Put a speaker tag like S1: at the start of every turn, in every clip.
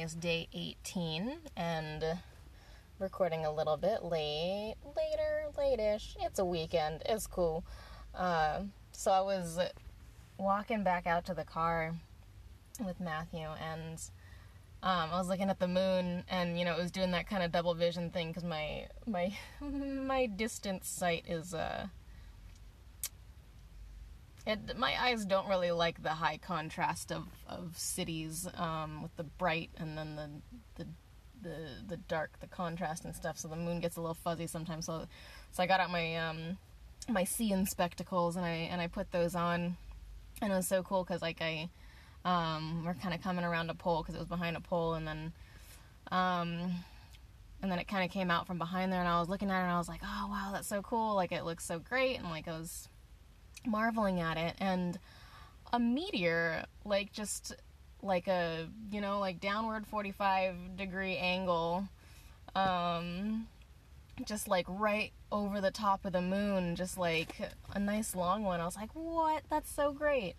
S1: Is day 18 and recording a little bit late, later, late-ish. It's a weekend. It's cool. Uh, so I was walking back out to the car with Matthew and um, I was looking at the moon and you know it was doing that kind of double vision thing because my my my distance sight is uh my eyes don't really like the high contrast of, of cities um, with the bright and then the, the the the dark, the contrast and stuff. So the moon gets a little fuzzy sometimes. So so I got out my um, my seeing spectacles and I and I put those on, and it was so cool because like I um, we're kind of coming around a pole because it was behind a pole, and then um, and then it kind of came out from behind there, and I was looking at it and I was like, oh wow, that's so cool! Like it looks so great, and like I was marveling at it and a meteor like just like a you know like downward 45 degree angle um just like right over the top of the moon just like a nice long one. I was like what? That's so great.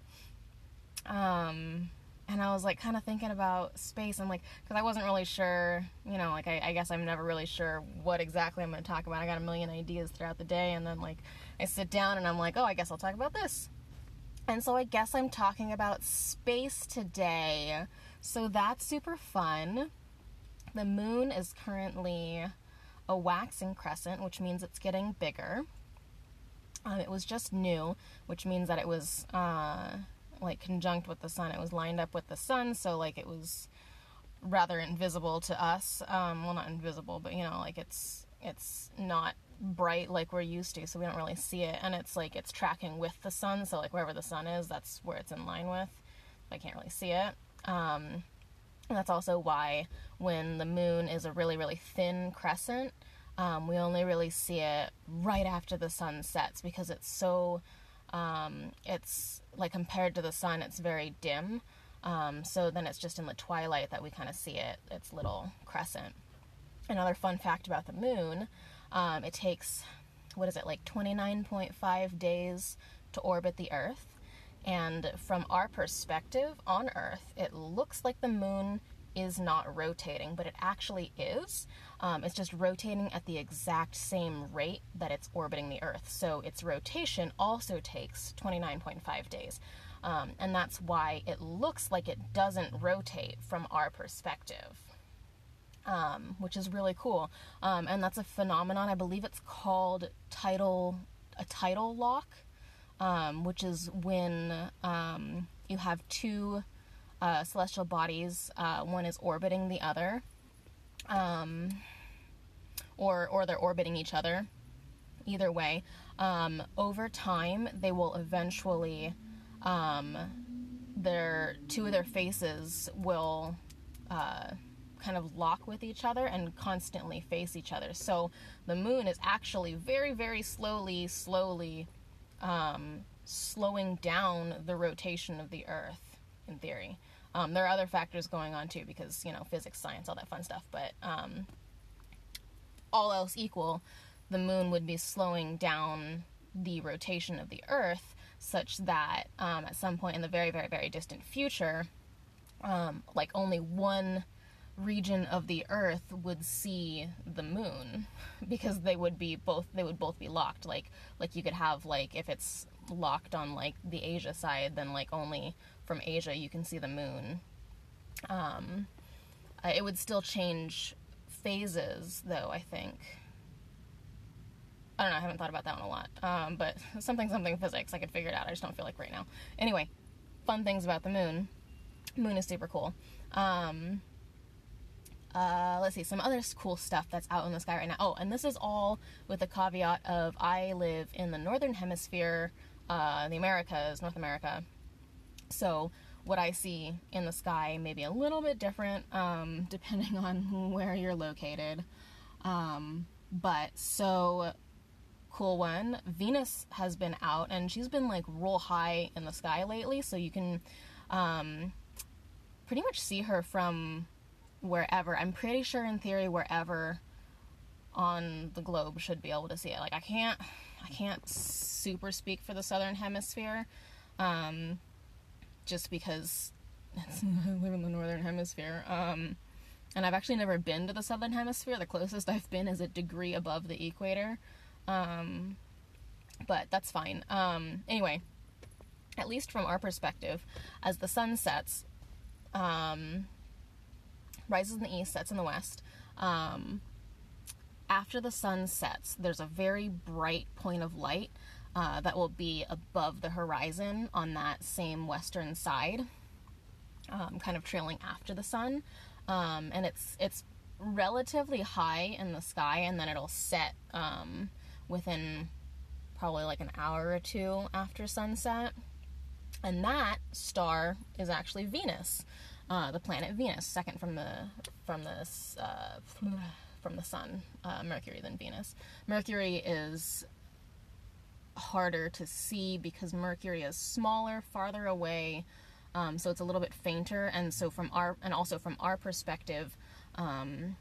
S1: Um and i was like kind of thinking about space i'm like because i wasn't really sure you know like I, I guess i'm never really sure what exactly i'm going to talk about i got a million ideas throughout the day and then like I sit down and I'm like, oh, I guess I'll talk about this. And so I guess I'm talking about space today. So that's super fun. The moon is currently a waxing crescent, which means it's getting bigger. Um, it was just new, which means that it was uh, like conjunct with the sun. It was lined up with the sun, so like it was rather invisible to us. Um, well, not invisible, but you know, like it's it's not bright like we're used to, so we don't really see it. And it's like it's tracking with the sun, so like wherever the sun is, that's where it's in line with. I can't really see it. Um, that's also why when the moon is a really, really thin crescent, um, we only really see it right after the sun sets because it's so, um, it's like compared to the sun, it's very dim. Um, so then it's just in the twilight that we kind of see it, its little crescent. Another fun fact about the moon um, it takes, what is it, like 29.5 days to orbit the Earth. And from our perspective on Earth, it looks like the moon is not rotating, but it actually is. Um, it's just rotating at the exact same rate that it's orbiting the Earth. So its rotation also takes 29.5 days. Um, and that's why it looks like it doesn't rotate from our perspective um, which is really cool. Um, and that's a phenomenon. I believe it's called tidal a tidal lock, um, which is when um, you have two uh, celestial bodies. Uh, one is orbiting the other, um, or or they're orbiting each other. Either way, um, over time they will eventually their two of their faces will. Uh, kind of lock with each other and constantly face each other. So the moon is actually very, very slowly, slowly um, slowing down the rotation of the Earth, in theory. Um, there are other factors going on too, because, you know, physics, science, all that fun stuff. But um, all else equal, the moon would be slowing down the rotation of the Earth such that um, at some point in the very, very, very distant future, um, like only one region of the earth would see the moon because they would be both they would both be locked like like you could have like if it's locked on like the asia side then like only from asia you can see the moon. Um it would still change phases though i think. I don't know i haven't thought about that one a lot. Um but something something physics i could figure it out i just don't feel like right now. Anyway fun things about the moon. Moon is super cool. Um uh, let's see, some other cool stuff that's out in the sky right now. Oh, and this is all with the caveat of I live in the northern hemisphere, uh, the Americas, North America. So what I see in the sky may be a little bit different um, depending on where you're located. Um, but so cool one, Venus has been out and she's been like real high in the sky lately, so you can um, pretty much see her from wherever. I'm pretty sure in theory wherever on the globe should be able to see it. Like I can't I can't super speak for the southern hemisphere. Um, just because I live in the northern hemisphere. Um, and I've actually never been to the southern hemisphere. The closest I've been is a degree above the equator. Um, but that's fine. Um, anyway, at least from our perspective, as the sun sets, um, rises in the east, sets in the west. Um, after the sun sets, there's a very bright point of light uh, that will be above the horizon on that same western side, um, kind of trailing after the sun, um, and it's it's relatively high in the sky, and then it'll set um, within probably like an hour or two after sunset. And that star is actually Venus, uh, the planet Venus, second from the from the uh, from the Sun, uh, Mercury than Venus. Mercury is harder to see because Mercury is smaller, farther away, um, so it's a little bit fainter. And so from our and also from our perspective, um,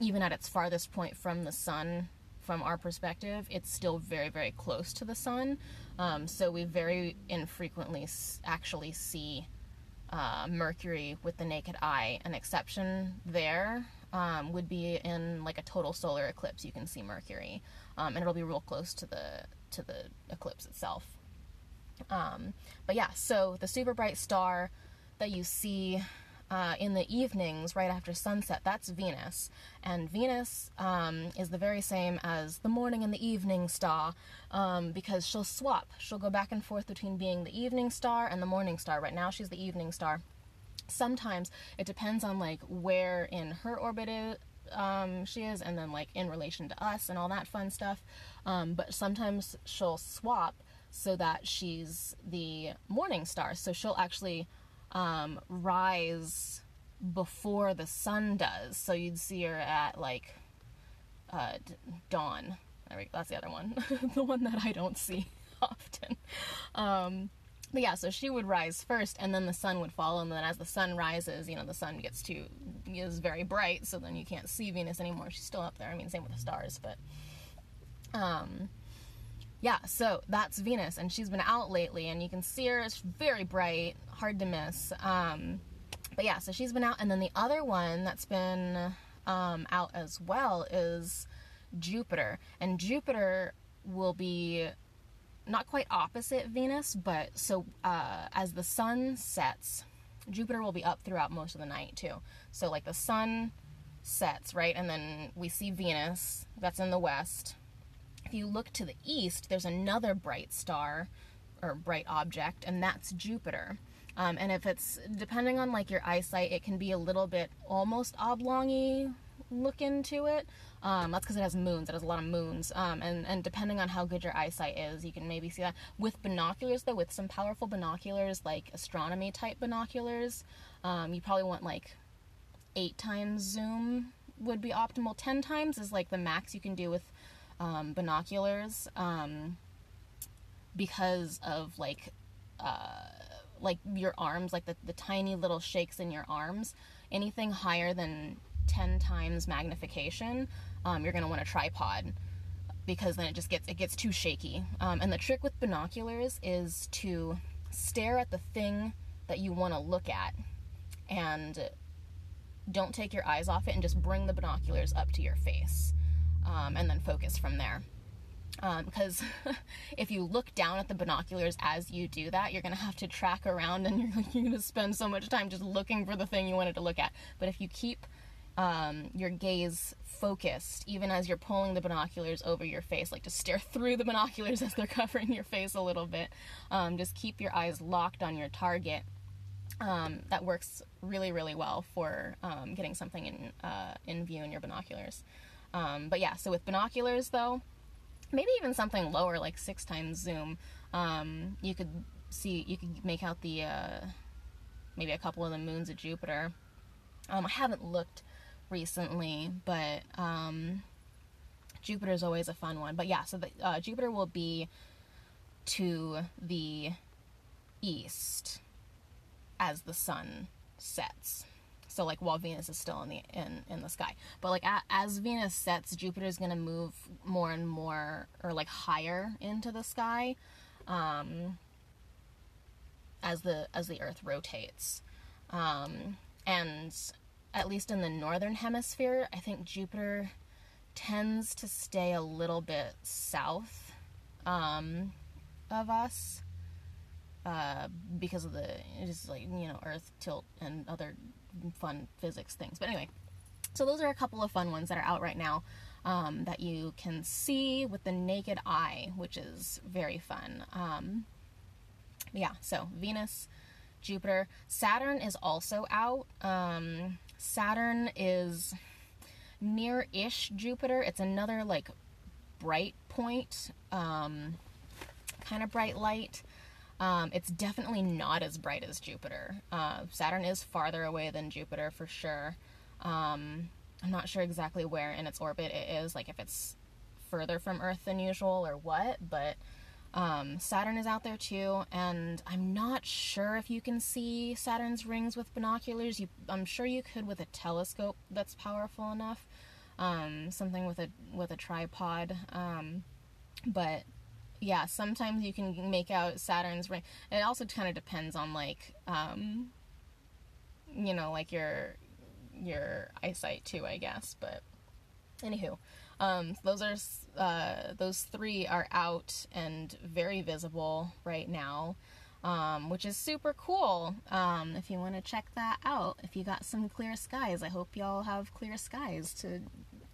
S1: even at its farthest point from the Sun, from our perspective, it's still very, very close to the sun. Um, so we very infrequently actually see uh, Mercury with the naked eye. An exception there um, would be in like a total solar eclipse. You can see Mercury, um, and it'll be real close to the to the eclipse itself. Um, but yeah, so the super bright star that you see uh, in the evenings right after sunset. That's Venus. And Venus um, is the very same as the morning and the evening star um, because she'll swap. She'll go back and forth between being the evening star and the morning star. Right now, she's the evening star. Sometimes it depends on like where in her orbit um, she is, and then like in relation to us and all that fun stuff. Um, but sometimes she'll swap so that she's the morning star. So she'll actually um, rise before the sun does. So you'd see her at like uh, dawn. That's the other one, the one that I don't see often. But yeah, so she would rise first, and then the sun would follow, and then as the sun rises, you know, the sun gets too is very bright, so then you can't see Venus anymore. She's still up there. I mean, same with the stars, but um, yeah, so that's Venus, and she's been out lately, and you can see her. It's very bright, hard to miss. Um, but yeah, so she's been out, and then the other one that's been um, out as well is Jupiter, and Jupiter will be not quite opposite Venus, but so uh, as the sun sets, Jupiter will be up throughout most of the night too. So like the sun sets, right, and then we see Venus that's in the west if you look to the east, there's another bright star or bright object, and that's Jupiter. Um, and if it's depending on like your eyesight, it can be a little bit almost oblongy look into it. Um, that's because it has moons. It has a lot of moons. Um, and and depending on how good your eyesight is, you can maybe see that with binoculars. Though with some powerful binoculars, like astronomy type binoculars, um, you probably want like eight times zoom would be optimal. Ten times is like the max you can do with um, binoculars um, because of like uh, like your arms, like the, the tiny little shakes in your arms. Anything higher than 10 times magnification, um, you're going to want a tripod because then it just gets it gets too shaky. Um, and the trick with binoculars is to stare at the thing that you want to look at and don't take your eyes off it and just bring the binoculars up to your face um, and then focus from there. Because um, if you look down at the binoculars as you do that, you're going to have to track around and you're, you're going to spend so much time just looking for the thing you wanted to look at. But if you keep um, your gaze focused, even as you're pulling the binoculars over your face, like to stare through the binoculars as they're covering your face a little bit. Um, just keep your eyes locked on your target. Um, that works really, really well for um, getting something in uh, in view in your binoculars. Um, but yeah, so with binoculars though, maybe even something lower like six times zoom, um, you could see you could make out the uh, maybe a couple of the moons of Jupiter. I haven't looked recently, but um, Jupiter is always a fun one. But yeah, so the, uh, Jupiter will be to the east as the sun sets. So like while Venus is still in the in in the sky, but like a, as Venus sets, Jupiter is gonna move more and more or like higher into the sky, um, as the as the Earth rotates, um, and at least in the northern hemisphere, I think Jupiter tends to stay a little bit south um, of us uh, because of the just like you know Earth tilt and other fun physics things. But anyway, so those are a couple of fun ones that are out right now um, that you can see with the naked eye, which is very fun. Um, yeah, so Venus, Jupiter, Saturn is also out. Um, Saturn is near-ish Jupiter. It's another like bright point, um, kind of bright light. Um, it's definitely not as bright as Jupiter. Uh, Saturn is farther away than Jupiter for sure. Um, I'm not sure exactly where in its orbit it is, like if it's further from Earth than usual or what, but um, Saturn is out there too, and I'm not sure if you can see Saturn's rings with binoculars. You, I'm sure you could with a telescope that's powerful enough, um, something with a with a tripod. Um, but yeah, sometimes you can make out Saturn's ring. It also kind of depends on like, um, you know, like your your eyesight too, I guess. But anywho, um, those are uh, those three are out and very visible right now, um, which is super cool. Um, if you want to check that out, if you got some clear skies, I hope y'all have clear skies to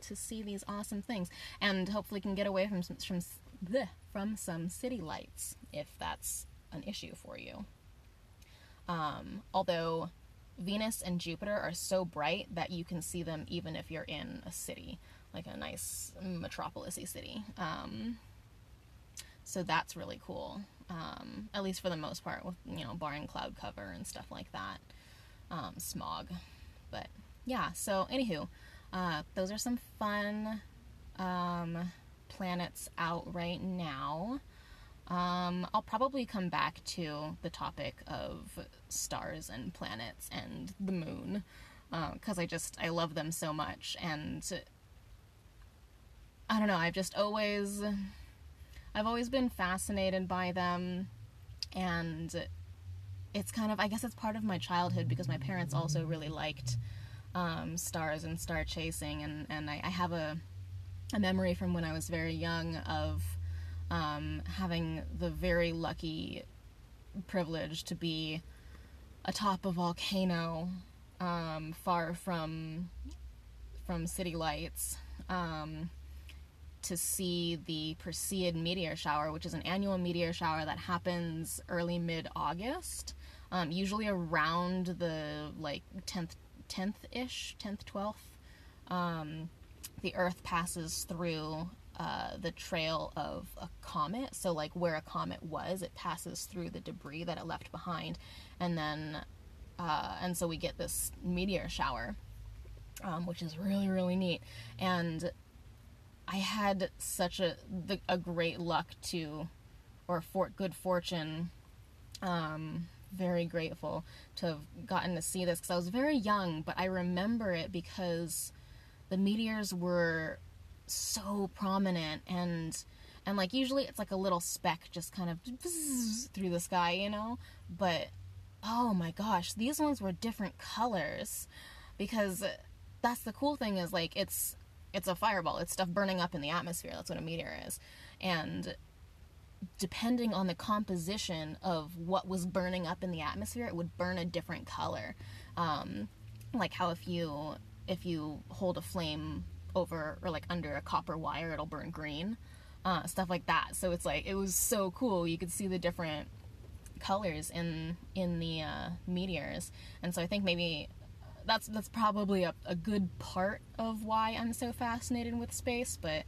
S1: to see these awesome things, and hopefully can get away from some, from bleh, from some city lights if that's an issue for you. Um, although Venus and Jupiter are so bright that you can see them even if you're in a city like a nice metropolisy city. Um, so that's really cool. Um, at least for the most part, with you know, barring cloud cover and stuff like that, um, smog. But yeah, so anywho, uh, those are some fun um, planets out right now. Um, I'll probably come back to the topic of stars and planets and the moon because uh, I just I love them so much. And I don't know, I've just always I've always been fascinated by them. And it's kind of I guess it's part of my childhood because my parents also really liked um, stars and star chasing. And, and I, I, have a a memory from when I was very young of um, having the very lucky privilege to be atop a volcano um, far from from city lights um, to see the Perseid meteor shower, which is an annual meteor shower that happens early mid August, um, usually around the like 10th, 10th ish, 10th, 12th. Um, the Earth passes through uh, the trail of a comet. So, like where a comet was, it passes through the debris that it left behind, and then, uh, and so we get this meteor shower, um, which is really really neat. And I had such a the, a great luck to, or for good fortune, um, very grateful to have gotten to see this because I was very young, but I remember it because the meteors were so prominent and and like usually it's like a little speck just kind of through the sky, you know, but oh my gosh, these ones were different colors because that's the cool thing is like it's it's a fireball. It's stuff burning up in the atmosphere. That's what a meteor is. And depending on the composition of what was burning up in the atmosphere, it would burn a different color. Um, like how if you if you hold a flame over or like under a copper wire, it'll burn green. Uh, stuff like that. So it's like it was so cool. You could see the different colors in in the uh, meteors, and so I think maybe that's that's probably a, a good part of why I'm so fascinated with space, but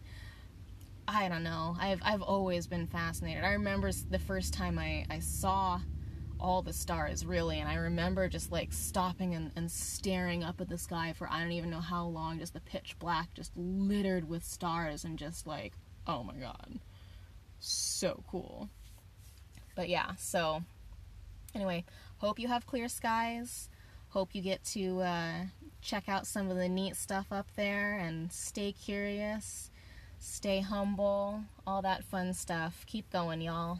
S1: I don't know. I've I've always been fascinated. I remember the first time I, I saw all the stars really and I remember just like stopping and, and staring up at the sky for I don't even know how long, just the pitch black, just littered with stars and just like, oh my god. So cool. But yeah, so anyway, hope you have clear skies. Hope you get to uh, check out some of the neat stuff up there and stay curious, stay humble, all that fun stuff. Keep going, y'all.